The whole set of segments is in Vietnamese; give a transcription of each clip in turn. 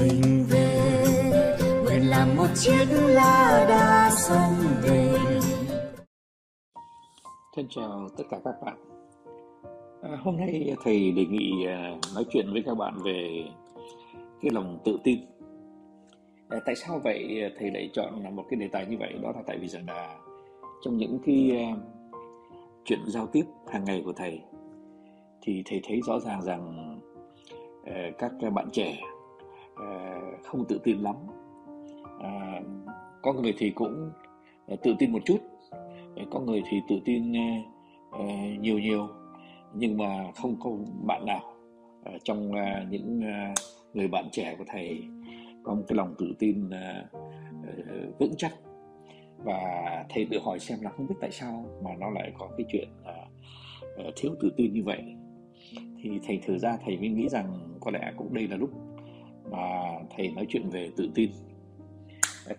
mình về nguyện làm một chiếc lá đa sông về Thân chào tất cả các bạn. À, hôm nay thầy đề nghị à, nói chuyện với các bạn về cái lòng tự tin. À, tại sao vậy à, thầy lại chọn là một cái đề tài như vậy? Đó là tại vì rằng là trong những cái à, chuyện giao tiếp hàng ngày của thầy thì thầy thấy rõ ràng rằng à, các bạn trẻ Ờ, không tự tin lắm. À, có người thì cũng à, tự tin một chút. Có người thì tự tin nhiều nhiều. Nhưng mà không có bạn nào trong những người bạn trẻ của thầy có một cái lòng tự tin vững chắc. Và thầy tự hỏi xem là không biết tại sao mà nó lại có cái chuyện thiếu tự tin như vậy. Thì thầy thử ra thầy mới nghĩ rằng có lẽ cũng đây là lúc mà thầy nói chuyện về tự tin.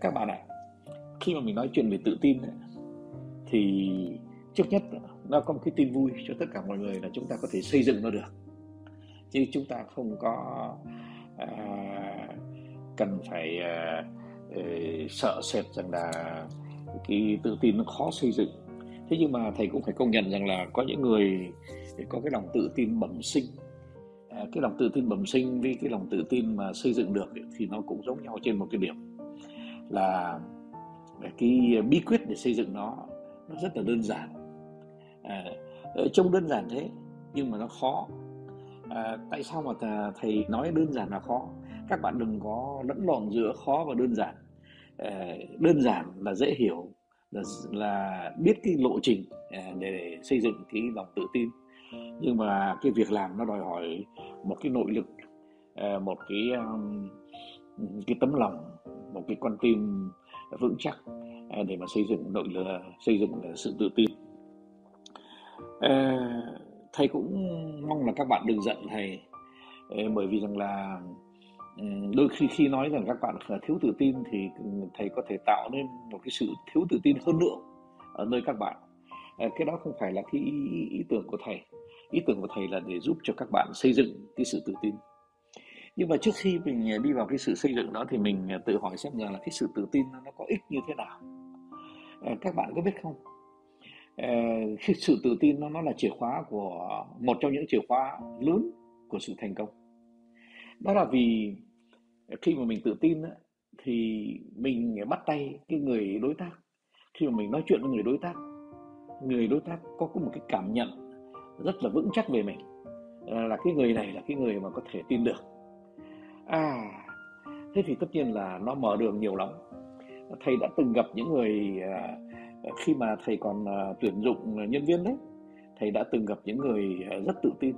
Các bạn ạ khi mà mình nói chuyện về tự tin ấy, thì trước nhất nó có một cái tin vui cho tất cả mọi người là chúng ta có thể xây dựng nó được. Chứ chúng ta không có à, cần phải à, ờ, sợ sệt rằng là cái tự tin nó khó xây dựng. Thế nhưng mà thầy cũng phải công nhận rằng là có những người có cái lòng tự tin bẩm sinh. Ờ, cái lòng tự tin bẩm sinh với cái lòng tự tin mà xây dựng được thì nó cũng giống nhau trên một cái điểm. Là cái bí quyết để xây dựng nó nó rất là đơn giản. À, trông đơn giản thế nhưng mà nó khó. À, tại sao mà thầy nói đơn giản là khó? Các bạn đừng có lẫn lộn giữa khó và đơn giản. À, đơn giản là dễ hiểu là, là biết cái lộ trình để xây dựng cái lòng tự tin nhưng mà cái việc làm nó đòi hỏi một cái nội lực ờ, một cái cái tấm lòng một cái con tim vững chắc ờ, để mà xây dựng nội lực xây dựng sự tự tin. Ờ, thầy cũng mong là các bạn đừng giận thầy bởi vì rằng là đôi khi khi nói rằng các bạn thiếu tự tin thì thầy có thể tạo nên một cái sự thiếu tự tin hơn nữa ở nơi các bạn. Cái đó không phải là cái ý, ý tưởng của thầy ý tưởng của thầy là để giúp cho các bạn xây dựng cái sự tự tin. Nhưng mà trước khi mình đi vào cái sự xây dựng đó thì mình tự hỏi xem rằng là cái sự tự tin nó có ích như thế nào. Ờ, các bạn có biết không? Cái khi sự tự tin nó nó là chìa khóa của một trong những chìa khóa lớn của sự thành công. Đó là vì khi mà mình tự tin thì mình bắt tay cái người đối tác. Khi mà mình nói chuyện với người đối tác, người đối tác có một cái cảm nhận rất là vững chắc về mình. À, là cái người này là cái người mà có thể tin được. À thế thì tất nhiên là nó mở đường nhiều lắm. Thầy đã từng gặp những người à, khi mà thầy còn à, tuyển dụng nhân viên đấy, thầy đã từng gặp những người rất tự tin,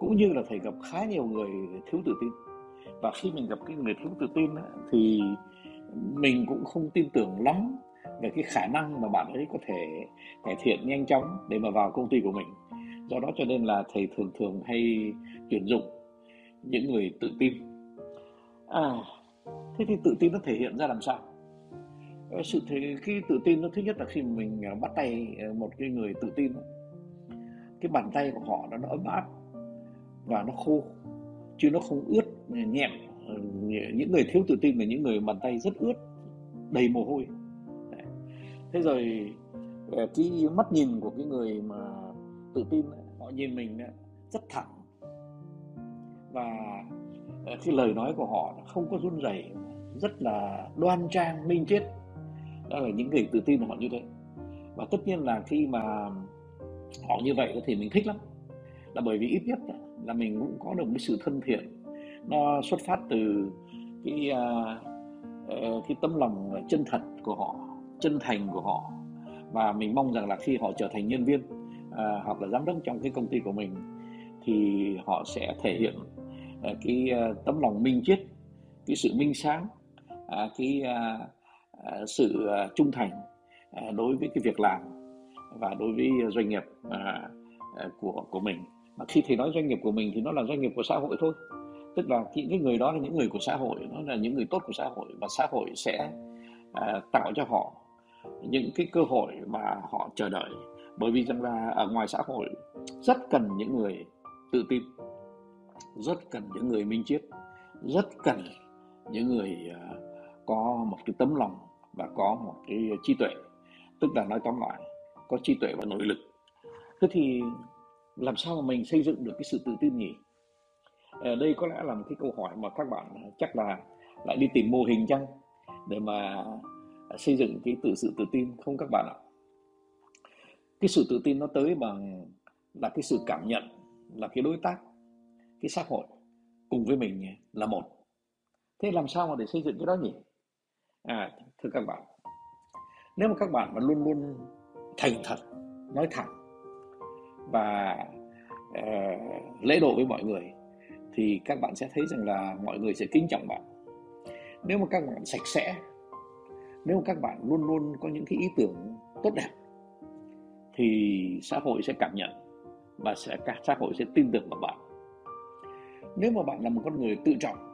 cũng như là thầy gặp khá nhiều người thiếu tự tin. Và khi mình gặp cái người thiếu tự tin thì mình cũng không tin tưởng lắm về cái khả năng mà bạn ấy có thể cải thiện nhanh chóng để mà vào công ty của mình do đó cho nên là thầy thường thường hay tuyển dụng những người tự tin. À thế thì tự tin nó thể hiện ra làm sao? Ờ, sự thì khi tự tin nó, thứ nhất là khi mình ờ, bắt tay ờ, một cái người tự tin cái bàn tay của họ nó ấm áp và nó khô, chứ nó không ướt nhẹm. Những người thiếu tự tin là những người bàn tay rất ướt, đầy mồ hôi. Thế rồi cái mắt nhìn của cái người mà tự tin họ nhìn mình rất thẳng. Và ờ, cái lời nói của họ không có run rẩy, rất là đoan trang, minh triết. Đó là những người tự tin của họ như thế. Và tất nhiên là khi mà họ như vậy thì mình thích lắm. Là bởi vì ít nhất là mình cũng có được một sự thân thiện. Nó xuất phát từ cái à, ờ, cái tấm lòng chân thật của họ, chân thành của họ. Và mình mong rằng là khi họ trở thành nhân viên uh, hoặc là giám đốc trong cái công ty của mình thì họ sẽ thể hiện uh, cái uh, tấm lòng minh triết cái sự minh sáng uh, cái uh, À, sự à, trung thành à, đối với cái việc làm và đối với doanh nghiệp của của mình. Mà khi thầy nói doanh nghiệp của mình thì nó là doanh nghiệp của xã hội thôi. Tức là những cái người đó là những người của xã hội nó là những người tốt của xã hội và xã hội sẽ tạo cho họ những cái cơ hội mà họ chờ đợi bởi vì rằng là ở ngoài xã hội, rất cần những người tự tin, rất cần những người minh triết rất cần những người à, có một cái tấm lòng và có một cái trí tuệ. Tức là nói tóm lại, có trí tuệ và nội lực. Thế thì làm sao mà mình xây dựng được cái sự tự tin nhỉ? Ở đây có lẽ là một cái câu hỏi mà các bạn chắc là lại đi tìm mô hình chăng? Để mà xây dựng cái tự sự tự tin, không các bạn ạ? Cái sự tự tin nó tới bằng là cái sự cảm nhận là cái đối tác cái xã hội cùng với mình là một. Thế làm sao mà để xây dựng cái đó nhỉ? À thưa các bạn nếu mà các bạn mà luôn luôn thành thật nói thẳng và uh, lễ độ với mọi người thì các bạn sẽ thấy rằng là mọi người sẽ kính trọng bạn. Nếu mà các bạn sạch sẽ nếu mà các bạn luôn luôn có những cái ý tưởng tốt đẹp thì xã hội sẽ cảm nhận và sẽ xã hội sẽ tin tưởng vào bạn. Nếu mà bạn là một con người tự trọng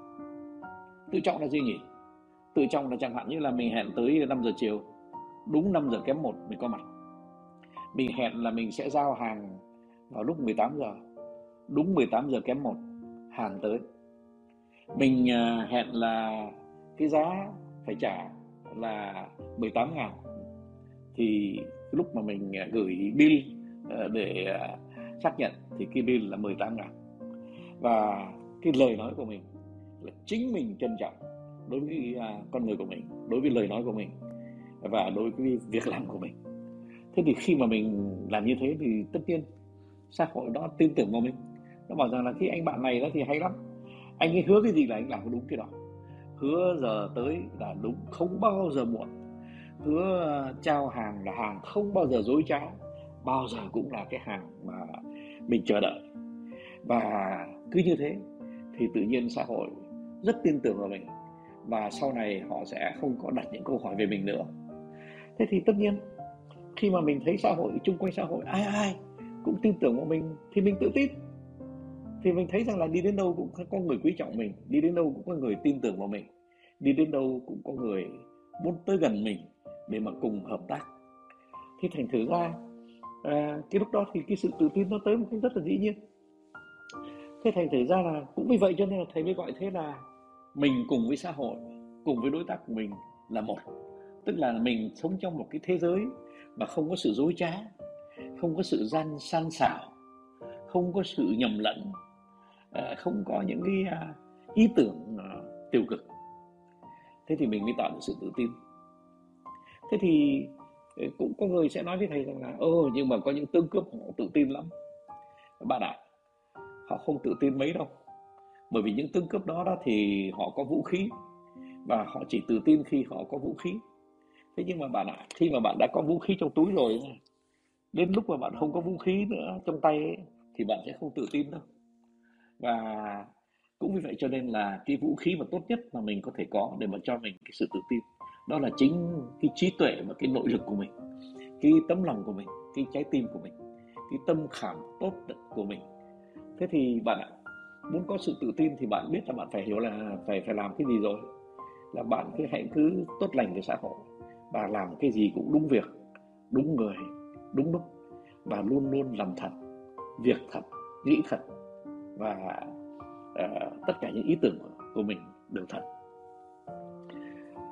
tự trọng là gì nhỉ? Tự trọng là chẳng hạn như là mình hẹn tới 5 giờ chiều, đúng 5 giờ kém một mình có mặt. Mình hẹn là mình sẽ giao hàng vào lúc 18 giờ, đúng 18 giờ kém một hàng tới. Mình à, hẹn là cái giá phải trả là 18 ngàn thì lúc mà mình à, gửi bill à, để à, xác nhận thì cái bill là 18 ngàn. Và cái lời nói của mình là chính mình trân trọng đối với con người của mình, đối với lời nói của mình và đối với việc làm của mình. Thế thì khi mà mình làm như thế thì tất nhiên xã hội đó tin tưởng vào mình. Nó bảo rằng là khi anh bạn này đó thì hay lắm. Anh ấy hứa cái gì là anh làm đúng cái đó. Hứa giờ tới là đúng, không bao giờ muộn hứa ờ, trao hàng là hàng không bao giờ dối trá. Bao giờ cũng là cái hàng mà mình chờ đợi. Và cứ như thế thì tự nhiên xã hội rất tin tưởng vào mình. Và sau này họ sẽ không có đặt những câu hỏi về mình nữa. Thế thì tất nhiên, khi mà mình thấy xã hội, chung quanh xã hội ai ai cũng tin tưởng vào mình thì mình tự tin. Thì mình thấy rằng là đi đến đâu cũng có người quý trọng mình, đi đến đâu cũng có người tin tưởng vào mình, đi đến đâu cũng có người muốn tới gần mình để mà cùng hợp tác. Thì thành thử ra à, cái lúc đó thì cái sự tự tin nó tới một cách rất là dĩ nhiên. Thế thành thử ra là cũng vì vậy cho nên là thầy mới gọi thế là mình cùng với xã hội cùng với đối tác của mình là một. Tức là mình sống trong một cái thế giới mà không có sự dối trá không có sự gian san xảo không có sự nhầm lẫn à, không có những cái à, ý tưởng à, tiêu cực thế thì mình mới tạo được sự tự tin. Thế thì ờ, cũng có người sẽ nói với thầy rằng là ơ nhưng mà có những tương cướp họ tự tin lắm. Bạn ạ họ không tự tin mấy đâu. Bởi vì những tương cướp đó đó thì họ có vũ khí và họ chỉ tự tin khi họ có vũ khí. Thế nhưng mà bạn ạ khi mà bạn đã có vũ khí trong túi rồi đến lúc mà bạn không có vũ khí nữa trong tay ấy, thì bạn sẽ không tự tin đâu. Và cũng vì vậy cho nên là cái vũ khí mà tốt nhất mà mình có thể có để mà cho mình cái sự tự tin, đó là chính cái trí tuệ và cái nội lực của mình, cái tấm lòng của mình, cái trái tim của mình, cái tâm khảm tốt của mình. Thế thì bạn ạ, muốn có sự tự tin thì bạn biết là bạn phải hiểu là phải phải làm cái gì rồi, là bạn cứ hãy cứ tốt lành với xã hội. Và làm cái gì cũng đúng việc, đúng người, đúng lúc. Và luôn luôn làm thật, việc thật, nghĩ thật và uh, tất cả những ý tưởng của, của mình đều thật.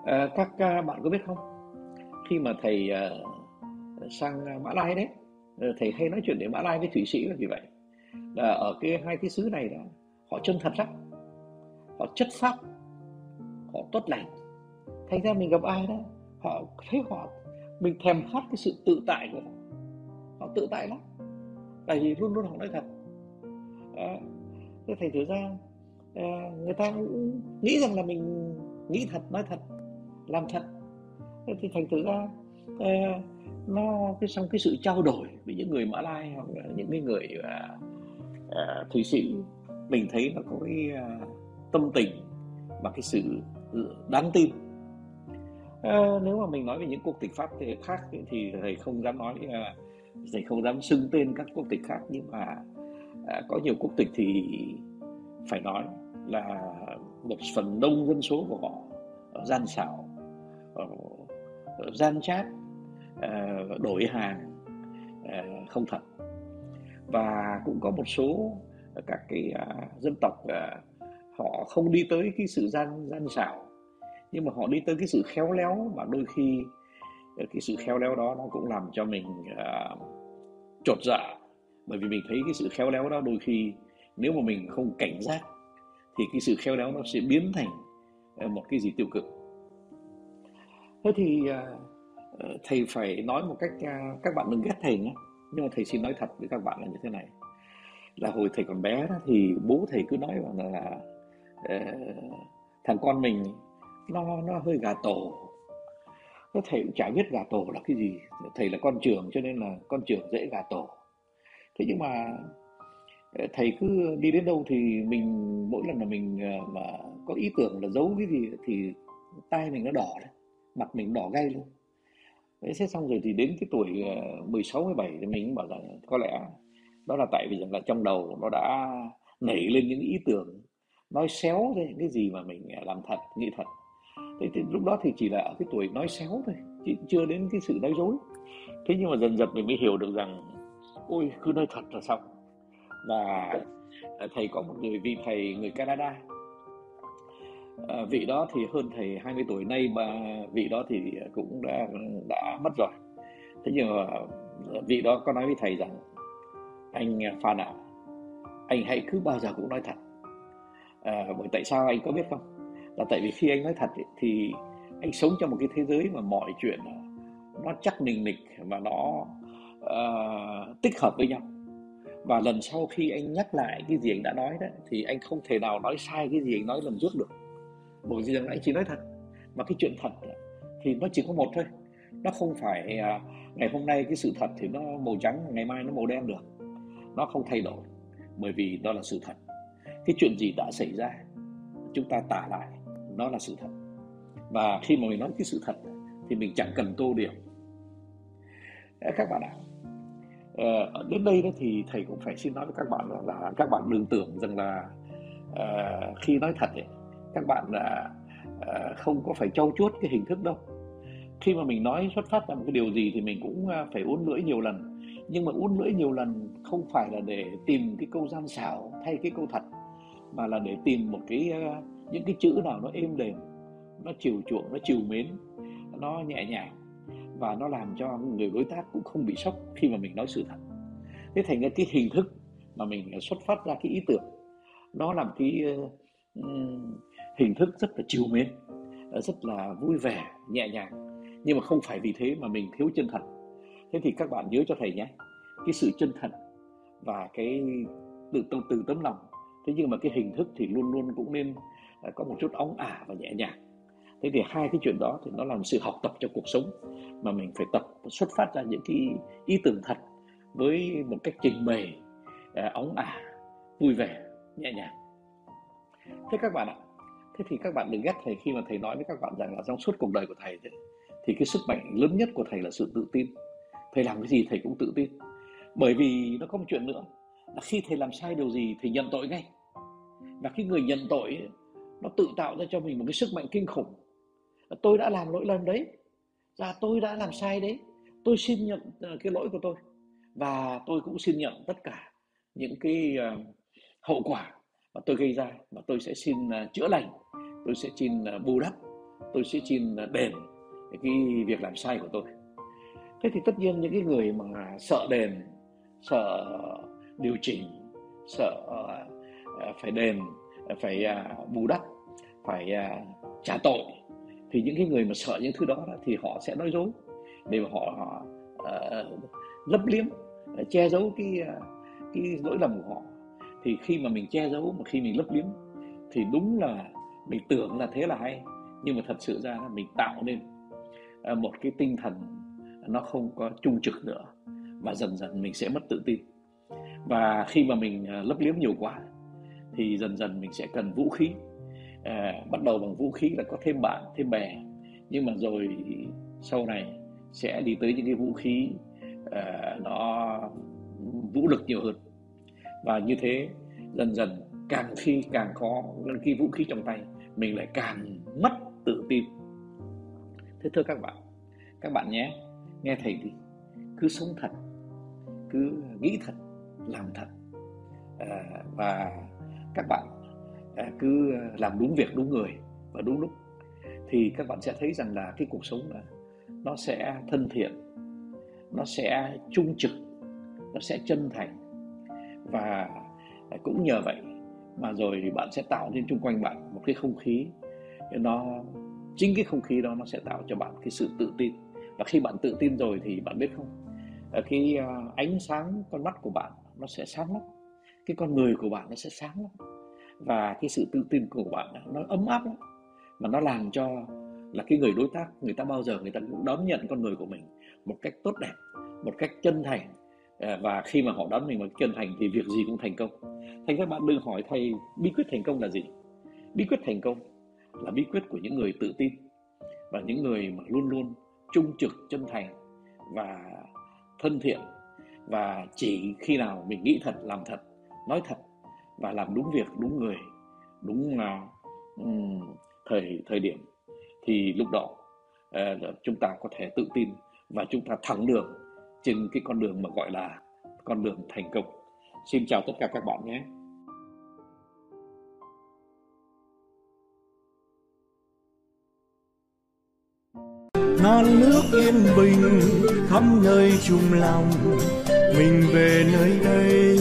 Uh, các uh, bạn có biết không? Khi mà thầy uh, sang Mã Lai đấy ờ, thầy hay nói chuyện để Mã Lai với Thụy Sĩ là như vậy. Là ở cái hai cái xứ này là họ chân thật lắm. Họ chất phác họ tốt lành. Thành ra mình gặp ai đó họ thấy họ mình thèm khát cái sự tự tại của họ. Họ tự tại lắm. Tại vì luôn luôn họ nói thật. À, thế thành thử ra à, người ta cũng nghĩ rằng là mình nghĩ thật nói thật làm thật. Thế thì thành thử ra à, nó cái trong cái sự trao đổi với những người mã lai hoặc là những cái người à, à, thụy sĩ mình thấy nó có cái à, tâm tình và cái sự ừ, đáng tin. À, nếu mà mình nói về những quốc tịch pháp thì khác thì thầy không dám nói à, thầy không dám xưng tên các quốc tịch khác nhưng mà à, có nhiều quốc tịch thì phải nói là một phần đông dân số của họ gian xảo gian chát à, đổi hàng à, không thật. Và cũng có một số các cái à, dân tộc họ không đi tới cái sự gian gian xảo nhưng mà họ đi tới cái sự khéo léo mà đôi khi cái sự khéo léo đó nó cũng làm cho mình uh, trột dạ bởi vì mình thấy cái sự khéo léo đó đôi khi nếu mà mình không cảnh giác thì cái sự khéo léo nó sẽ biến thành ờ, một cái gì tiêu cực. Thế thì ờ, ờ, thầy phải nói một cách các bạn đừng ghét thầy nhé. Nhưng mà thầy xin nói thật với các bạn là như thế này. Là hồi thầy còn bé đó, thì bố thầy cứ nói rằng là, uh, thằng con mình nó nó hơi gà tổ. Nó thầy cũng chả biết gà tổ là cái gì. Thầy là con trưởng cho nên là con trưởng dễ gà tổ thế nhưng mà ờ, thầy cứ đi đến đâu thì mình, mỗi lần là mình ờ, mà có ý tưởng là giấu cái gì thì tay mình nó đỏ lên, mặt mình đỏ gay luôn thế xong rồi thì đến cái tuổi ờ, 16 17 thì mình bảo rằng có lẽ đó là tại vì rằng là trong đầu nó đã nảy lên những ý tưởng, nói xéo ra những cái gì mà mình làm thật, nghĩ thật. Thế thì lúc đó thì chỉ là ở cái tuổi nói xéo thôi, chứ chưa đến cái sự nói dối. Thế nhưng mà dần dần mình mới hiểu được rằng ôi cứ nói thật là xong. Và à, thầy có một người vị thầy người Canada. À, vị đó thì hơn thầy 20 tuổi nay mà vị đó thì cũng đã đã mất rồi. Thế nhưng mà à, vị đó có nói với thầy rằng anh à, Phan ạ anh hãy cứ bao giờ cũng nói thật. À, bởi tại sao anh có biết không? Là tại vì khi anh nói thật ấy, thì anh sống trong một cái thế giới mà mọi chuyện nó chắc nình nịch và nó uh, tích hợp với nhau. Và lần sau khi anh nhắc lại cái gì anh đã nói đó thì anh không thể nào nói sai cái gì anh nói lần trước được. Bởi vì rằng anh chỉ nói thật mà cái chuyện thật thì nó chỉ có một thôi. Nó không phải uh, ngày hôm nay cái sự thật thì nó màu trắng ngày mai nó màu đen được. Nó không thay đổi bởi vì đó là sự thật. Cái chuyện gì đã xảy ra chúng ta tả lại nó là sự thật. Và khi mà mình nói cái sự thật thì mình chẳng cần tô điểm. Các bạn ạ à, đến đây đó thì thầy cũng phải xin nói với các bạn là, là các bạn đừng tưởng rằng là à, khi nói thật ấy, các bạn là à, không có phải trau chuốt cái hình thức đâu. Khi mà mình nói xuất phát là một cái điều gì thì mình cũng phải uốn lưỡi nhiều lần. Nhưng mà uốn lưỡi nhiều lần không phải là để tìm cái câu gian xảo thay cái câu thật mà là để tìm một cái những cái chữ nào nó êm đềm nó chiều chuộng nó chiều mến nó nhẹ nhàng và nó làm cho người đối tác cũng không bị sốc khi mà mình nói sự thật. Thế thành ra cái hình thức mà mình ờ, xuất phát ra cái ý tưởng nó làm cái uh, hình thức rất là chiều mến ờ, rất là vui vẻ nhẹ nhàng. Nhưng mà không phải vì thế mà mình thiếu chân thật. Thế thì các bạn nhớ cho thầy nhé cái sự chân thật và cái từ từ, từ tấm lòng. Thế nhưng mà cái hình thức thì luôn luôn cũng nên có một chút óng ả và nhẹ nhàng thế thì hai cái chuyện đó thì nó là một sự học tập cho cuộc sống, mà mình phải tập, xuất phát ra những cái ý tưởng thật với một cách trình bày ống óng ả, vui vẻ, nhẹ nhàng. Thế các bạn ạ, thế thì các bạn đừng ghét thầy khi mà thầy nói với các bạn rằng là trong suốt cuộc đời của thầy thì cái sức mạnh lớn nhất của thầy là sự tự tin. Thầy làm cái gì thầy cũng tự tin. Bởi vì nó có một chuyện nữa, là khi thầy làm sai điều gì thì nhận tội ngay. Và cái người nhận tội nó tự tạo ra cho mình một cái sức mạnh kinh khủng tôi đã làm lỗi lầm đấy. Và tôi đã làm sai đấy. Tôi xin nhận ờ, cái lỗi của tôi. Và tôi cũng xin nhận tất cả những cái ờ, hậu quả mà tôi gây ra. Và tôi sẽ xin ờ, chữa lành. Tôi sẽ xin bù đắp. Tôi sẽ xin đền cái việc làm sai của tôi. Thế thì tất nhiên những cái người mà sợ đền, sợ điều chỉnh, sợ phải đền, phải à, bù đắp, phải à, trả tội thì những cái người mà sợ những thứ đó thì họ sẽ nói dối để mà họ, họ uh, lấp liếm uh, che giấu cái uh, cái lỗi lầm của họ. Thì khi mà mình che giấu mà khi mình lấp liếm thì đúng là mình tưởng là thế là hay nhưng mà thật sự ra là mình tạo nên uh, một cái tinh thần nó không có trung trực nữa và dần dần mình sẽ mất tự tin. Và khi mà mình lấp liếm nhiều quá thì dần dần mình sẽ cần vũ khí à, bắt đầu bằng vũ khí là có thêm bạn thêm bè. Nhưng mà rồi sau này sẽ đi tới những cái vũ khí à, nó vũ lực nhiều hơn. Và như thế dần dần càng khi càng có khi vũ khí trong tay mình lại càng mất tự tin. Thế thưa các bạn các bạn nhé nghe thầy đi. Cứ sống thật cứ nghĩ thật làm thật. À, và các bạn À, cứ à, làm đúng việc đúng người và đúng lúc, thì các bạn sẽ thấy rằng là cái cuộc sống là nó sẽ thân thiện, nó sẽ trung trực, nó sẽ chân thành. Và cũng nhờ vậy mà rồi bạn sẽ tạo nên chung quanh bạn một cái không khí, nó, chính cái không khí đó nó sẽ tạo cho bạn cái sự tự tin. Và khi bạn tự tin rồi thì bạn biết không? Ờ, cái à, ánh sáng con mắt của bạn nó sẽ sáng lắm, cái con người của bạn nó sẽ sáng lắm và cái sự tự tin của bạn nó ấm áp lắm. Mà nó làm cho là cái người đối tác, người ta bao giờ người ta cũng đón nhận con người của mình một cách tốt đẹp, một cách chân thành. À, và khi mà họ đón mình một chân thành thì việc gì cũng thành công. Thành các bạn đừng hỏi thầy bí quyết thành công là gì. Bí quyết thành công là bí quyết của những người tự tin và những người mà luôn luôn trung trực, chân thành và thân thiện. Và chỉ khi nào mình nghĩ thật, làm thật, nói thật và làm đúng việc đúng người đúng uh, thời thời điểm thì lúc đó uh, chúng ta có thể tự tin và chúng ta thẳng đường trên cái con đường mà gọi là con đường thành công. Xin chào tất cả các bạn nhé. Non nước yên bình khắp nơi chung lòng mình về nơi đây